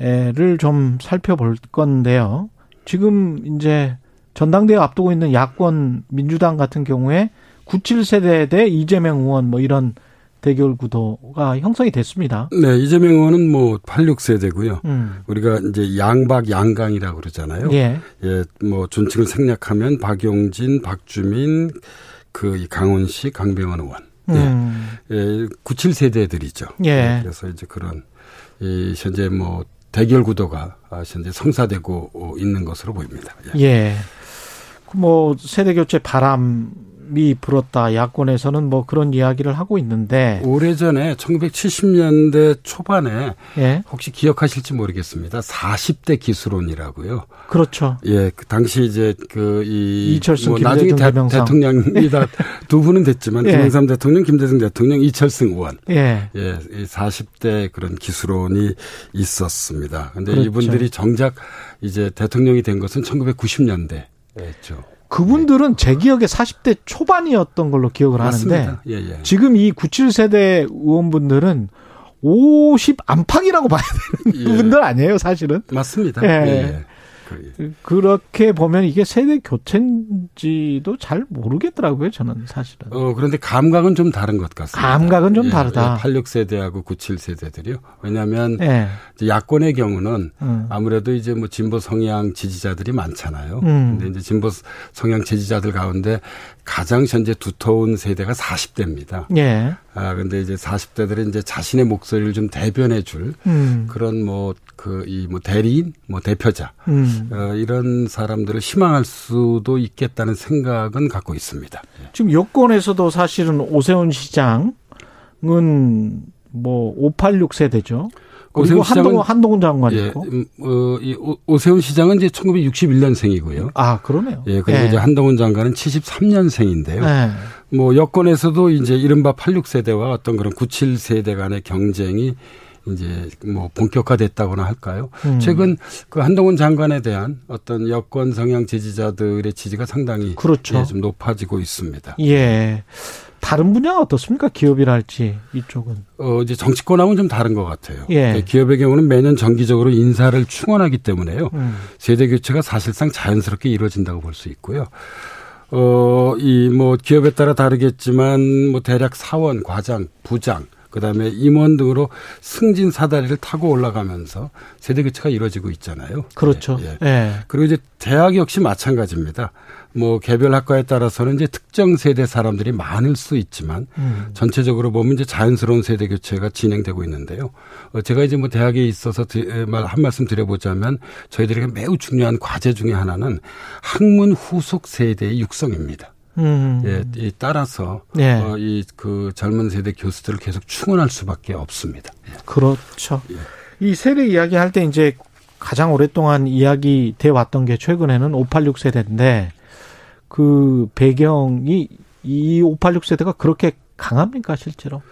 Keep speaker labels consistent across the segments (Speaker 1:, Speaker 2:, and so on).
Speaker 1: 를좀 살펴볼 건데요. 지금 이제 전당대회 앞두고 있는 야권 민주당 같은 경우에 97세대 대 이재명 의원 뭐 이런 대결 구도가 형성이 됐습니다.
Speaker 2: 네, 이재명 의원은 뭐 86세대고요. 음. 우리가 이제 양박 양강이라고 그러잖아요. 예. 예, 뭐 존칭을 생략하면 박용진, 박주민, 그 강원시, 강병원 의원. 예. 음. 예, 97세대들이죠. 예. 예. 그래서 이제 그런 이 현재 뭐 대결 구도가 현재 성사되고 있는 것으로 보입니다.
Speaker 1: 예. 예. 뭐 세대 교체 바람 이 불었다. 야권에서는 뭐 그런 이야기를 하고 있는데
Speaker 2: 오래전에 1970년대 초반에 예? 혹시 기억하실지 모르겠습니다. 40대 기술론이라고요.
Speaker 1: 그렇죠.
Speaker 2: 예, 그 당시 이제 그이
Speaker 1: 이철승
Speaker 2: 뭐
Speaker 1: 나중에 대,
Speaker 2: 대통령이 다 두 분은 됐지만 예. 김영삼 대통령, 김대중 대통령, 이철승 의원. 예. 예, 40대 그런 기술론이 있었습니다. 근데 그렇죠. 이분들이 정작 이제 대통령이 된 것은 1990년대였죠.
Speaker 1: 그분들은 제 기억에 40대 초반이었던 걸로 기억을 맞습니다. 하는데 예, 예. 지금 이 97세대 의원분들은 50 안팎이라고 봐야 되는 예. 분들 아니에요, 사실은.
Speaker 2: 맞습니다. 예. 예, 예.
Speaker 1: 그렇게 보면 이게 세대 교체인지도 잘 모르겠더라고요, 저는 사실은.
Speaker 2: 어, 그런데 감각은 좀 다른 것 같습니다.
Speaker 1: 감각은 좀 예, 다르다.
Speaker 2: 86세대하고 97세대들이요. 왜냐하면 예. 야권의 경우는 음. 아무래도 이제 뭐 진보 성향 지지자들이 많잖아요. 음. 근데 이제 진보 성향 지지자들 가운데 가장 현재 두터운 세대가 40대입니다. 예. 아, 근데 이제 40대들은 이제 자신의 목소리를 좀 대변해 줄 음. 그런 뭐 그 이 뭐 대리인, 뭐 대표자 음. 어, 이런 사람들을 희망할 수도 있겠다는 생각은 갖고 있습니다.
Speaker 1: 예. 지금 여권에서도 사실은 오세훈 시장은 뭐 586 세대죠. 그리고 한동훈, 한동훈 장관 예, 있고. 음,
Speaker 2: 어, 이 오세훈 시장은 이제 1961년생이고요.
Speaker 1: 아, 그러네요.
Speaker 2: 예, 그리고 예. 이제 한동훈 장관은 73년생인데요. 예. 뭐 여권에서도 이제 이른바 86세대와 어떤 그런 97세대 간의 경쟁이 이제 뭐 본격화됐다고나 할까요? 음. 최근 그 한동훈 장관에 대한 어떤 여권 성향 지지자들의 지지가 상당히 그렇죠. 예, 좀 높아지고 있습니다.
Speaker 1: 예. 다른 분야가 어떻습니까? 기업이랄지 이쪽은.
Speaker 2: 어 이제 정치권하고는 좀 다른 것 같아요. 예. 기업의 경우는 매년 정기적으로 인사를 충원하기 때문에요. 음. 세대 교체가 사실상 자연스럽게 이루어진다고 볼 수 있고요. 어, 이 뭐 기업에 따라 다르겠지만 뭐 대략 사원, 과장, 부장 그다음에 임원 등으로 승진 사다리를 타고 올라가면서 세대 교체가 이루어지고 있잖아요.
Speaker 1: 그렇죠. 예, 예. 예.
Speaker 2: 그리고 이제 대학 역시 마찬가지입니다. 뭐 개별 학과에 따라서는 이제 특정 세대 사람들이 많을 수 있지만 음. 전체적으로 보면 이제 자연스러운 세대 교체가 진행되고 있는데요. 어, 제가 이제 뭐 대학에 있어서 한 말씀 드려보자면 저희들에게 매우 중요한 과제 중의 하나는 학문 후속 세대의 육성입니다. 음. 예, 이 따라서 예. 어, 이그 젊은 세대 교수들을 계속 충원할 수밖에 없습니다.
Speaker 1: 예. 그렇죠. 예. 이 세대 이야기 할 때 이제 가장 오랫동안 이야기 돼 왔던 게 최근에는 586 세대인데 그 배경이 이 586 세대가 그렇게 강합니까 실제로?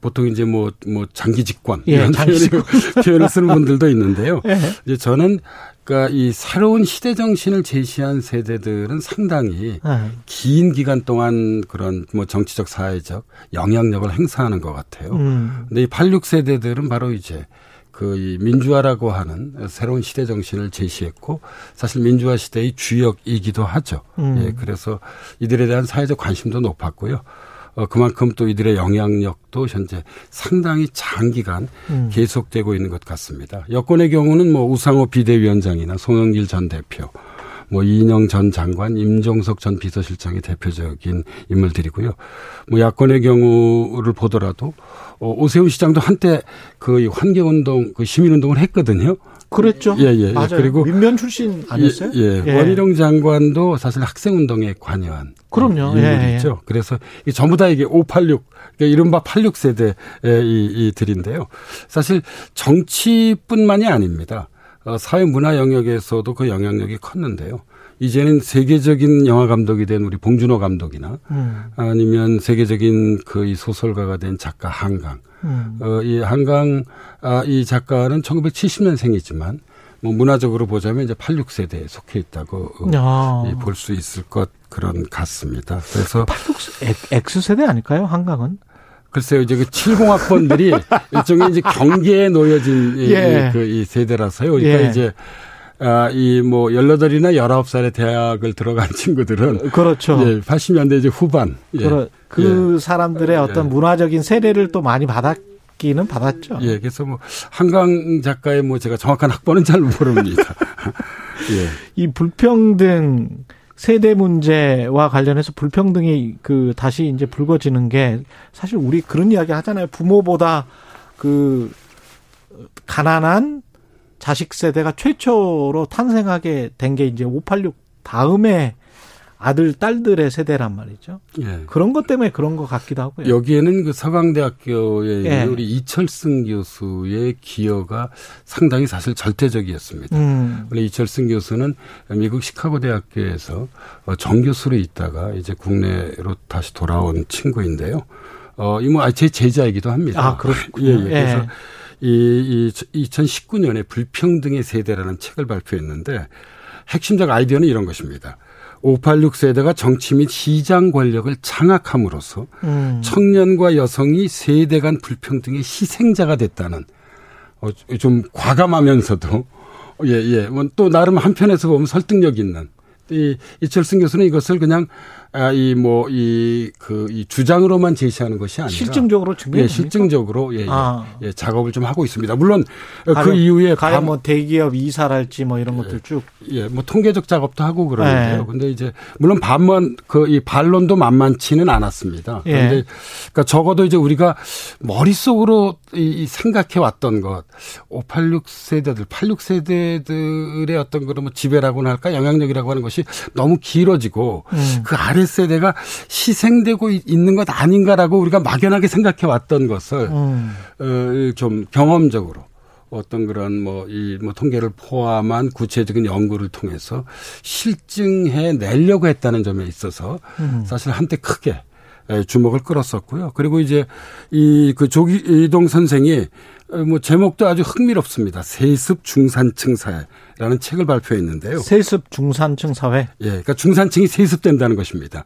Speaker 2: 보통 이제 뭐, 뭐, 장기 집권. 예, 이런 장기 집권. 표현을 쓰는 분들도 있는데요. 예. 이제 저는 그러니까 이 새로운 시대 정신을 제시한 세대들은 상당히 예. 긴 기간 동안 그런 뭐 정치적 사회적 영향력을 행사하는 것 같아요. 음. 근데 이 86세대들은 바로 이제 그이 민주화라고 하는 새로운 시대 정신을 제시했고 사실 민주화 시대의 주역이기도 하죠. 음. 예, 그래서 이들에 대한 사회적 관심도 높았고요. 어, 그만큼 또 이들의 영향력도 현재 상당히 장기간 음. 계속되고 있는 것 같습니다. 여권의 경우는 뭐 우상호 비대위원장이나 송영길 전 대표, 뭐 이인영 전 장관, 임종석 전 비서실장이 대표적인 인물들이고요. 뭐 야권의 경우를 보더라도 어, 오세훈 시장도 한때 그 환경운동, 그 시민운동을 했거든요.
Speaker 1: 그랬죠.
Speaker 2: 예, 예.
Speaker 1: 맞아요. 그리고 민면 출신 아니었어요?
Speaker 2: 예, 예. 예. 원희룡 장관도 사실 학생 운동에 관여한.
Speaker 1: 그럼요.
Speaker 2: 예, 인물이죠. 예. 그래서 전부 다 이게 586, 그러니까 이른바 86 세대 이, 이들인데요. 사실 정치뿐만이 아닙니다. 어, 사회 문화 영역에서도 그 영향력이 컸는데요. 이제는 세계적인 영화 감독이 된 우리 봉준호 감독이나 음. 아니면 세계적인 그 이 소설가가 된 작가 한강. 음. 어, 이 한강 아, 이 작가는 1970년생이지만 뭐 문화적으로 보자면 이제 86세대에 속해 있다고 어, 볼수 있을 것 그런 같습니다. 그래서
Speaker 1: 86 X세대 아닐까요? 한강은?
Speaker 2: 글쎄요, 이제 그 70학번들이 일종의 이제 경계에 놓여진 예. 이, 그, 이 세대라서요. 그러니까 예. 이제 아, 이 뭐 18이나 19살에 대학을 들어간 친구들은
Speaker 1: 그렇죠.
Speaker 2: 예, 80년대 이제 후반.
Speaker 1: 예. 그 예. 사람들의 어떤 예. 문화적인 세례를 또 많이 받았 기는 받았죠.
Speaker 2: 예, 그래서 뭐 한강 작가의 뭐 제가 정확한 학번은 잘 모릅니다.
Speaker 1: 예. 이 불평등 세대 문제와 관련해서 불평등이 그 다시 이제 불거지는 게 사실 우리 그런 이야기 하잖아요. 부모보다 그 가난한 자식 세대가 최초로 탄생하게 된 게 이제 586 다음에 아들 딸들의 세대란 말이죠. 예. 그런 것 때문에 그런 것 같기도 하고요.
Speaker 2: 여기에는 그 서강대학교의 예. 우리 이철승 교수의 기여가 상당히 사실 절대적이었습니다. 음. 원래 이철승 교수는 미국 시카고 대학교에서 어, 정교수로 있다가 이제 국내로 다시 돌아온 친구인데요. 어, 이뭐 아, 제 제자이기도 합니다.
Speaker 1: 아, 그렇군요. 예, 예.
Speaker 2: 그래서 예. 이, 이 2019년에 불평등의 세대라는 책을 발표했는데 핵심적 아이디어는 이런 것입니다. 586 세대가 정치 및 시장 권력을 장악함으로써 음. 청년과 여성이 세대 간 불평등의 희생자가 됐다는 어, 좀 과감하면서도 예, 예. 뭐또 나름 한편에서 보면 설득력 있는 이 이철승 교수는 이것을 그냥 아, 이, 뭐, 이, 그, 이 주장으로만 제시하는 것이 아니라.
Speaker 1: 실증적으로 증명
Speaker 2: 예, 실증적으로, 예, 예, 아. 예, 작업을 좀 하고 있습니다. 물론, 그 이후에.
Speaker 1: 가령 뭐 대기업 이사랄지 뭐 이런 것들 쭉.
Speaker 2: 예, 뭐 통계적 작업도 하고 그러는데요. 예. 근데 이제, 물론 반만, 그, 이 반론도 만만치는 않았습니다. 예. 그런데, 그러니까 적어도 이제 우리가 머릿속으로 이 생각해 왔던 것, 586 세대들, 86 세대들의 어떤 그런 뭐 지배라고나 할까, 영향력이라고 하는 것이 너무 길어지고, 음. 그 아래 세대가 희생되고 있는 것 아닌가라고 우리가 막연하게 생각해 왔던 것을 음. 어, 좀 경험적으로 어떤 그런 뭐이뭐 통계를 포함한 구체적인 연구를 통해서 실증해 내려고 했다는 점에 있어서 음. 사실 한때 크게 주목을 끌었었고요. 그리고 이제 이 그 조기동 선생이 뭐 제목도 아주 흥미롭습니다. 세습 중산층 사회 라는 책을 발표했는데요.
Speaker 1: 세습 중산층 사회.
Speaker 2: 예, 그러니까 중산층이 세습된다는 것입니다.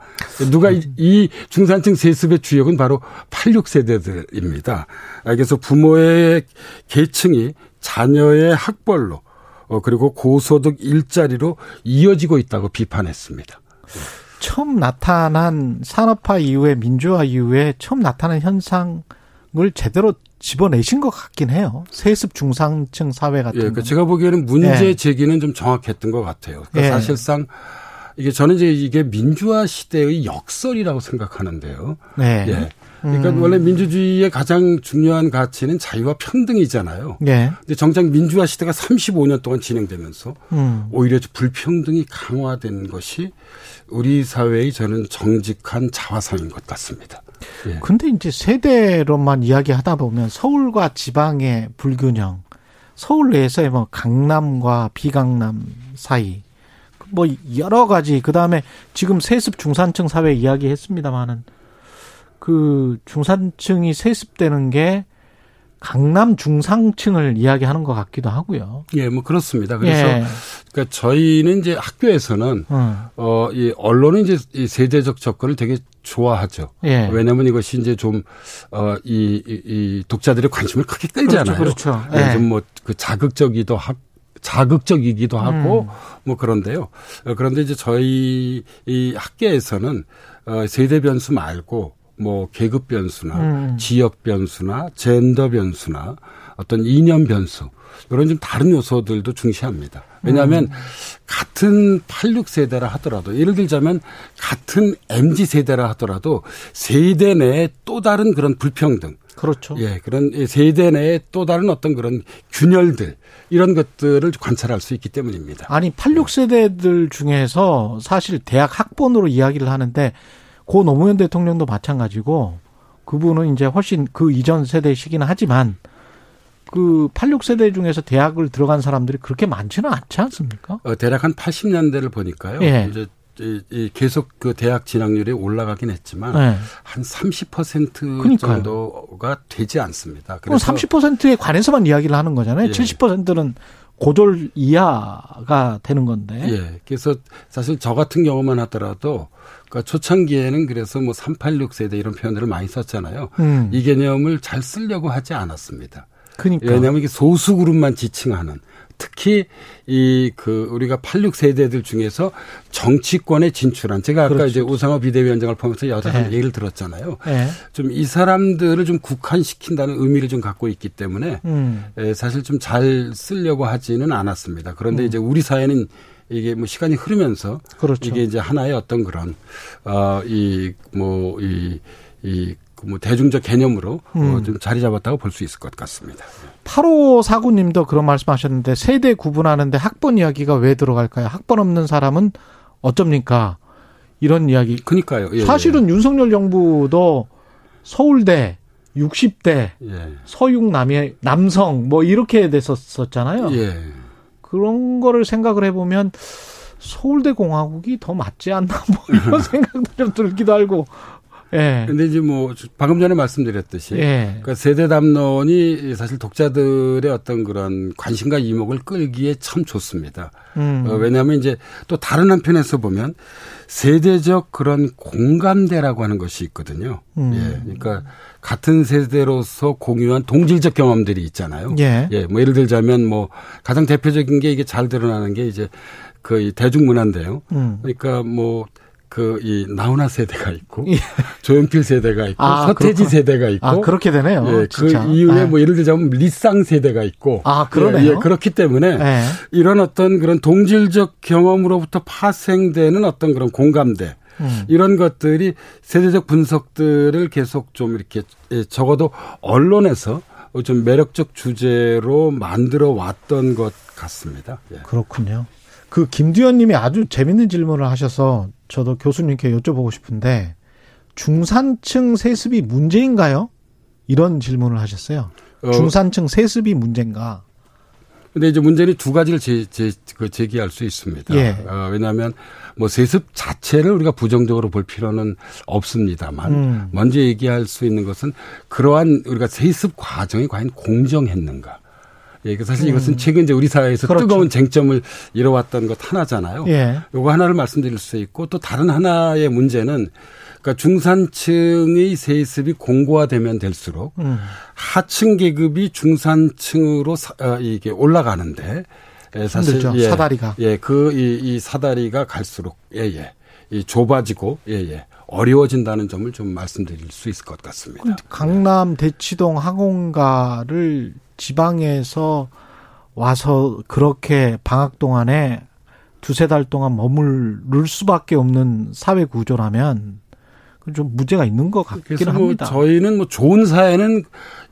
Speaker 2: 누가 이, 이 중산층 세습의 주역은 바로 86세대들입니다. 그래서 부모의 계층이 자녀의 학벌로 어, 그리고 고소득 일자리로 이어지고 있다고 비판했습니다.
Speaker 1: 처음 나타난 산업화 이후에 민주화 이후에 처음 나타난 현상을 제대로 집어내신 것 같긴 해요. 세습 중상층 사회 같은.
Speaker 2: 예, 그러니까 제가 보기에는 문제 예. 제기는 좀 정확했던 것 같아요. 그러니까 예. 사실상 이게 저는 이제 이게 민주화 시대의 역설이라고 생각하는데요. 네. 예. 그러니까 음. 원래 민주주의의 가장 중요한 가치는 자유와 평등이잖아요. 네. 근데 정작 민주화 시대가 35년 동안 진행되면서 음. 오히려 불평등이 강화된 것이 우리 사회의 저는 정직한 자화상인 것 같습니다.
Speaker 1: 예. 근데 이제 세대로만 이야기하다 보면 서울과 지방의 불균형, 서울 내에서의 뭐 강남과 비강남 사이, 뭐 여러 가지 그 다음에 지금 세습 중산층 사회 이야기했습니다마는 그 중산층이 세습되는 게 강남 중상층을 이야기하는 것 같기도 하고요.
Speaker 2: 예, 뭐 그렇습니다. 그래서 예. 그러니까 저희는 이제 학교에서는 음. 어, 이 언론은 이제 이 세대적 접근을 되게 좋아하죠. 예. 왜냐하면 이것이 이제 좀 어, 이, 이, 이 독자들의 관심을 크게 끌잖아요.
Speaker 1: 그렇죠. 그렇죠.
Speaker 2: 예. 좀뭐 그 자극적이기도 하고 자극적이기도 하고 음. 뭐 그런데요. 어, 그런데 이제 저희 이 학계에서는 어, 세대 변수 말고 뭐 계급 변수나 음. 지역 변수나 젠더 변수나 어떤 이념 변수 이런 좀 다른 요소들도 중시합니다. 왜냐하면 음. 같은 86세대라 하더라도 예를 들자면 같은 MZ 세대라 하더라도 세대 내에 또 다른 그런 불평등
Speaker 1: 그렇죠.
Speaker 2: 예, 그런 세대 내에 또 다른 어떤 그런 균열들 이런 것들을 관찰할 수 있기 때문입니다.
Speaker 1: 아니 86세대들 중에서 사실 대학 학번으로 이야기를 하는데 고 노무현 대통령도 마찬가지고 그분은 이제 훨씬 그 이전 세대시기는 하지만 그 86세대 중에서 대학을 들어간 사람들이 그렇게 많지는 않지 않습니까?
Speaker 2: 어, 대략 한 80년대를 보니까요. 예. 이제 계속 그 대학 진학률이 올라가긴 했지만 네. 한30% 그러니까요. 정도가 되지 않습니다.
Speaker 1: 그래서 30%에 관해서만 이야기를 하는 거잖아요. 예. 70%는 고졸 이하가 되는 건데.
Speaker 2: 예. 그래서 사실 저 같은 경우만 하더라도 그러니까 초창기에는 그래서 뭐 386 세대 이런 표현들을 많이 썼잖아요. 음. 이 개념을 잘 쓰려고 하지 않았습니다. 그러니까. 왜냐하면 이게 소수 그룹만 지칭하는 특히 이 그 우리가 86 세대들 중에서 정치권에 진출한 제가 아까 그렇죠. 이제 우상호 비대위원장을 포함해서 여러 네. 얘기를 들었잖아요. 네. 좀이 사람들을 좀 국한시킨다는 의미를 좀 갖고 있기 때문에 음. 사실 좀 잘 쓰려고 하지는 않았습니다. 그런데 음. 이제 우리 사회는 이게 뭐 시간이 흐르면서 그렇죠. 이게 이제 하나의 어떤 그런 어이 뭐이 이 뭐 대중적 개념으로 어, 음. 어, 좀 자리 잡았다고 볼 수 있을 것 같습니다.
Speaker 1: 8호 사구님도 그런 말씀하셨는데 세대 구분하는데 학번 이야기가 왜 들어갈까요? 학번 없는 사람은 어쩝니까? 이런 이야기.
Speaker 2: 그니까요.
Speaker 1: 예, 사실은 예. 윤석열 정부도 서울대 60대 예. 서육 남의 남성 뭐 이렇게 됐었었잖아요. 예. 그런 거를 생각을 해보면 서울대 공화국이 더 맞지 않나 뭐 이런 생각도 좀 들기도 하고
Speaker 2: 예. 근데 이제 뭐 방금 전에 말씀드렸듯이 예. 그러니까 세대 담론이 사실 독자들의 어떤 그런 관심과 이목을 끌기에 참 좋습니다. 음. 어, 왜냐하면 이제 또 다른 한편에서 보면 세대적 그런 공감대라고 하는 것이 있거든요. 음. 예. 그러니까 같은 세대로서 공유한 동질적 경험들이 있잖아요. 예. 예. 뭐 예를 들자면 뭐 가장 대표적인 게 이게 잘 드러나는 게 이제 그 대중문화인데요. 음. 그러니까 뭐 그 이 나훈아 세대가 있고 예. 조연필 세대가 있고 아, 서태지 그렇구나. 세대가 있고
Speaker 1: 아, 그렇게 되네요.
Speaker 2: 예, 그 이후에 네. 뭐 예를 들자면 리쌍 세대가 있고
Speaker 1: 아 그러네요.
Speaker 2: 예, 예, 그렇기 때문에 네. 이런 어떤 그런 동질적 경험으로부터 파생되는 어떤 그런 공감대 음. 이런 것들이 세대적 분석들을 계속 좀 이렇게 예, 적어도 언론에서 좀 매력적 주제로 만들어 왔던 것 같습니다.
Speaker 1: 예. 그렇군요. 그 김두현 님이 아주 재밌는 질문을 하셔서 저도 교수님께 여쭤보고 싶은데 중산층 세습이 문제인가요? 이런 질문을 하셨어요. 어. 중산층 세습이 문제인가?
Speaker 2: 근데 이제 문제는 두 가지를 제, 제, 그 제기할 수 있습니다. 예. 어, 왜냐하면 뭐 세습 자체를 우리가 부정적으로 볼 필요는 없습니다만 음. 먼저 얘기할 수 있는 것은 그러한 우리가 세습 과정이 과연 공정했는가. 예, 그 사실 이것은 음. 최근 이제 우리 사회에서 그렇죠. 뜨거운 쟁점을 이뤄왔던 것 하나잖아요. 예. 요거 하나를 말씀드릴 수 있고 또 다른 하나의 문제는 그러니까 중산층의 세습이 공고화되면 될수록 음. 하층 계급이 중산층으로 사, 어, 이게 올라가는데
Speaker 1: 예, 사실 예, 사다리가
Speaker 2: 예, 그이 이 사다리가 갈수록 예예. 예, 이 좁아지고 예예. 예. 어려워진다는 점을 좀 말씀드릴 수 있을 것 같습니다.
Speaker 1: 강남 대치동 항공가를 지방에서 와서 그렇게 방학 동안에 두세 달 동안 머무를 수밖에 없는 사회 구조라면 좀 문제가 있는 것 같기는 뭐 합니다.
Speaker 2: 저희는 뭐 좋은 사회는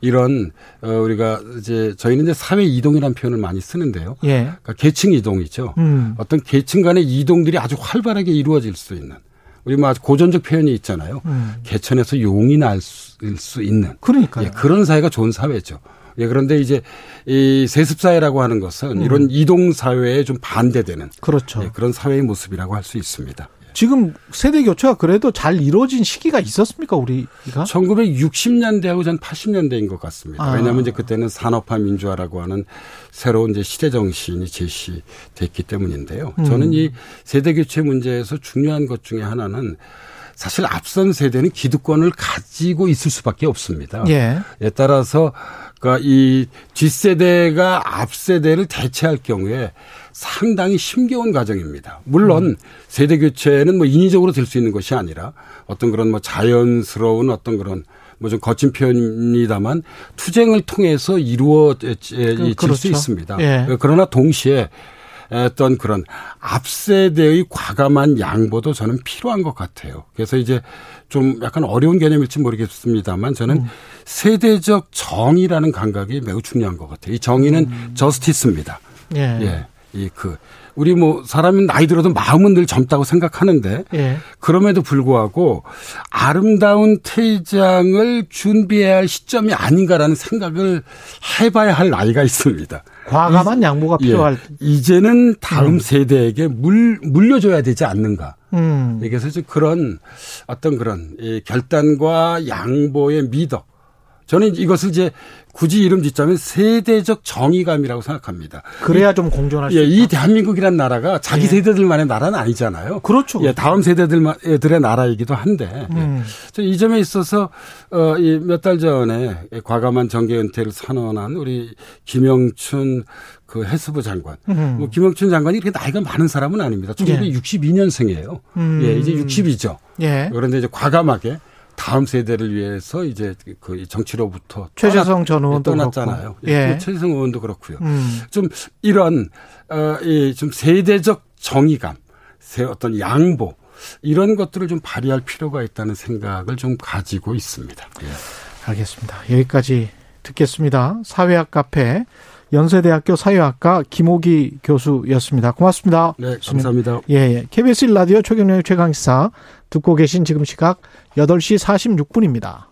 Speaker 2: 이런 어 우리가 이제 저희는 이제 사회 이동이라는 표현을 많이 쓰는데요. 예. 그러니까 계층 이동이죠. 음. 어떤 계층 간의 이동들이 아주 활발하게 이루어질 수 있는 우리 뭐 고전적 표현이 있잖아요. 음. 개천에서 용이 날 수 있는.
Speaker 1: 그러니까
Speaker 2: 예, 그런 사회가 좋은 사회죠. 예, 그런데 이제 이 세습사회라고 하는 것은 음. 이런 이동사회에 좀 반대되는.
Speaker 1: 그렇죠.
Speaker 2: 예, 그런 사회의 모습이라고 할 수 있습니다.
Speaker 1: 지금 세대 교체가 그래도 잘 이루어진 시기가 있었습니까, 우리가?
Speaker 2: 1960년대하고 전 80년대인 것 같습니다. 아. 왜냐하면 이제 그때는 산업화 민주화라고 하는 새로운 이제 시대 정신이 제시됐기 때문인데요. 음. 저는 이 세대 교체 문제에서 중요한 것 중에 하나는 사실 앞선 세대는 기득권을 가지고 있을 수밖에 없습니다. 예. 에 따라서 그러니까 이 뒷세대가 앞세대를 대체할 경우에 상당히 힘겨운 과정입니다. 물론 음. 세대 교체는 뭐 인위적으로 될 수 있는 것이 아니라 어떤 그런 뭐 자연스러운 어떤 그런 뭐 좀 거친 표현입니다만 투쟁을 통해서 이루어질 그, 그렇죠. 수 있습니다. 예. 그러나 동시에 어떤 그런 앞세대의 과감한 양보도 저는 필요한 것 같아요. 그래서 이제 좀 약간 어려운 개념일지 모르겠습니다만 저는 음. 세대적 정의라는 감각이 매우 중요한 것 같아요. 이 정의는 음. 저스티스입니다. 예. 예. 이 그 우리 뭐 사람은 나이 들어도 마음은 늘 젊다고 생각하는데 예. 그럼에도 불구하고 아름다운 퇴장을 준비해야 할 시점이 아닌가라는 생각을 해봐야 할 나이가 있습니다.
Speaker 1: 과감한 양보가 예. 필요할. 예.
Speaker 2: 이제는 다음 음. 세대에게 물 물려줘야 되지 않는가. 음. 그래서 그런 어떤 그런 결단과 양보의 미덕 저는 이것을 이제 굳이 이름 짓자면 세대적 정의감이라고 생각합니다.
Speaker 1: 그래야 좀 공존할 수
Speaker 2: 예, 이 대한민국이란 나라가 자기 예. 세대들만의 나라는 아니잖아요.
Speaker 1: 그렇죠.
Speaker 2: 예, 다음 세대들의 나라이기도 한데 예. 음. 예. 이 점에 있어서 어, 몇달 전에 과감한 정계 은퇴를 선언한 우리 김영춘 그 해수부 장관. 음. 뭐 김영춘 장관이 이렇게 나이가 많은 사람은 아닙니다. 1962년생이에요. 음. 예, 이제 60이죠. 예. 그런데 이제 과감하게 다음 세대를 위해서 이제 그 정치로부터
Speaker 1: 최재성 전 의원도
Speaker 2: 떠났잖아요. 예. 예. 최재성 의원도 그렇고요. 음. 좀 이런 어이좀 세대적 정의감, 세 어떤 양보 이런 것들을 좀 발휘할 필요가 있다는 생각을 좀 가지고 있습니다. 예.
Speaker 1: 알겠습니다. 여기까지 듣겠습니다. 사회학 카페 연세대학교 사회학과 김호기 교수였습니다. 고맙습니다.
Speaker 2: 네, 감사합니다.
Speaker 1: 예, 예. KBS 라디오 최경련의 최강시사 듣고 계신 지금 시각 8시 46분입니다.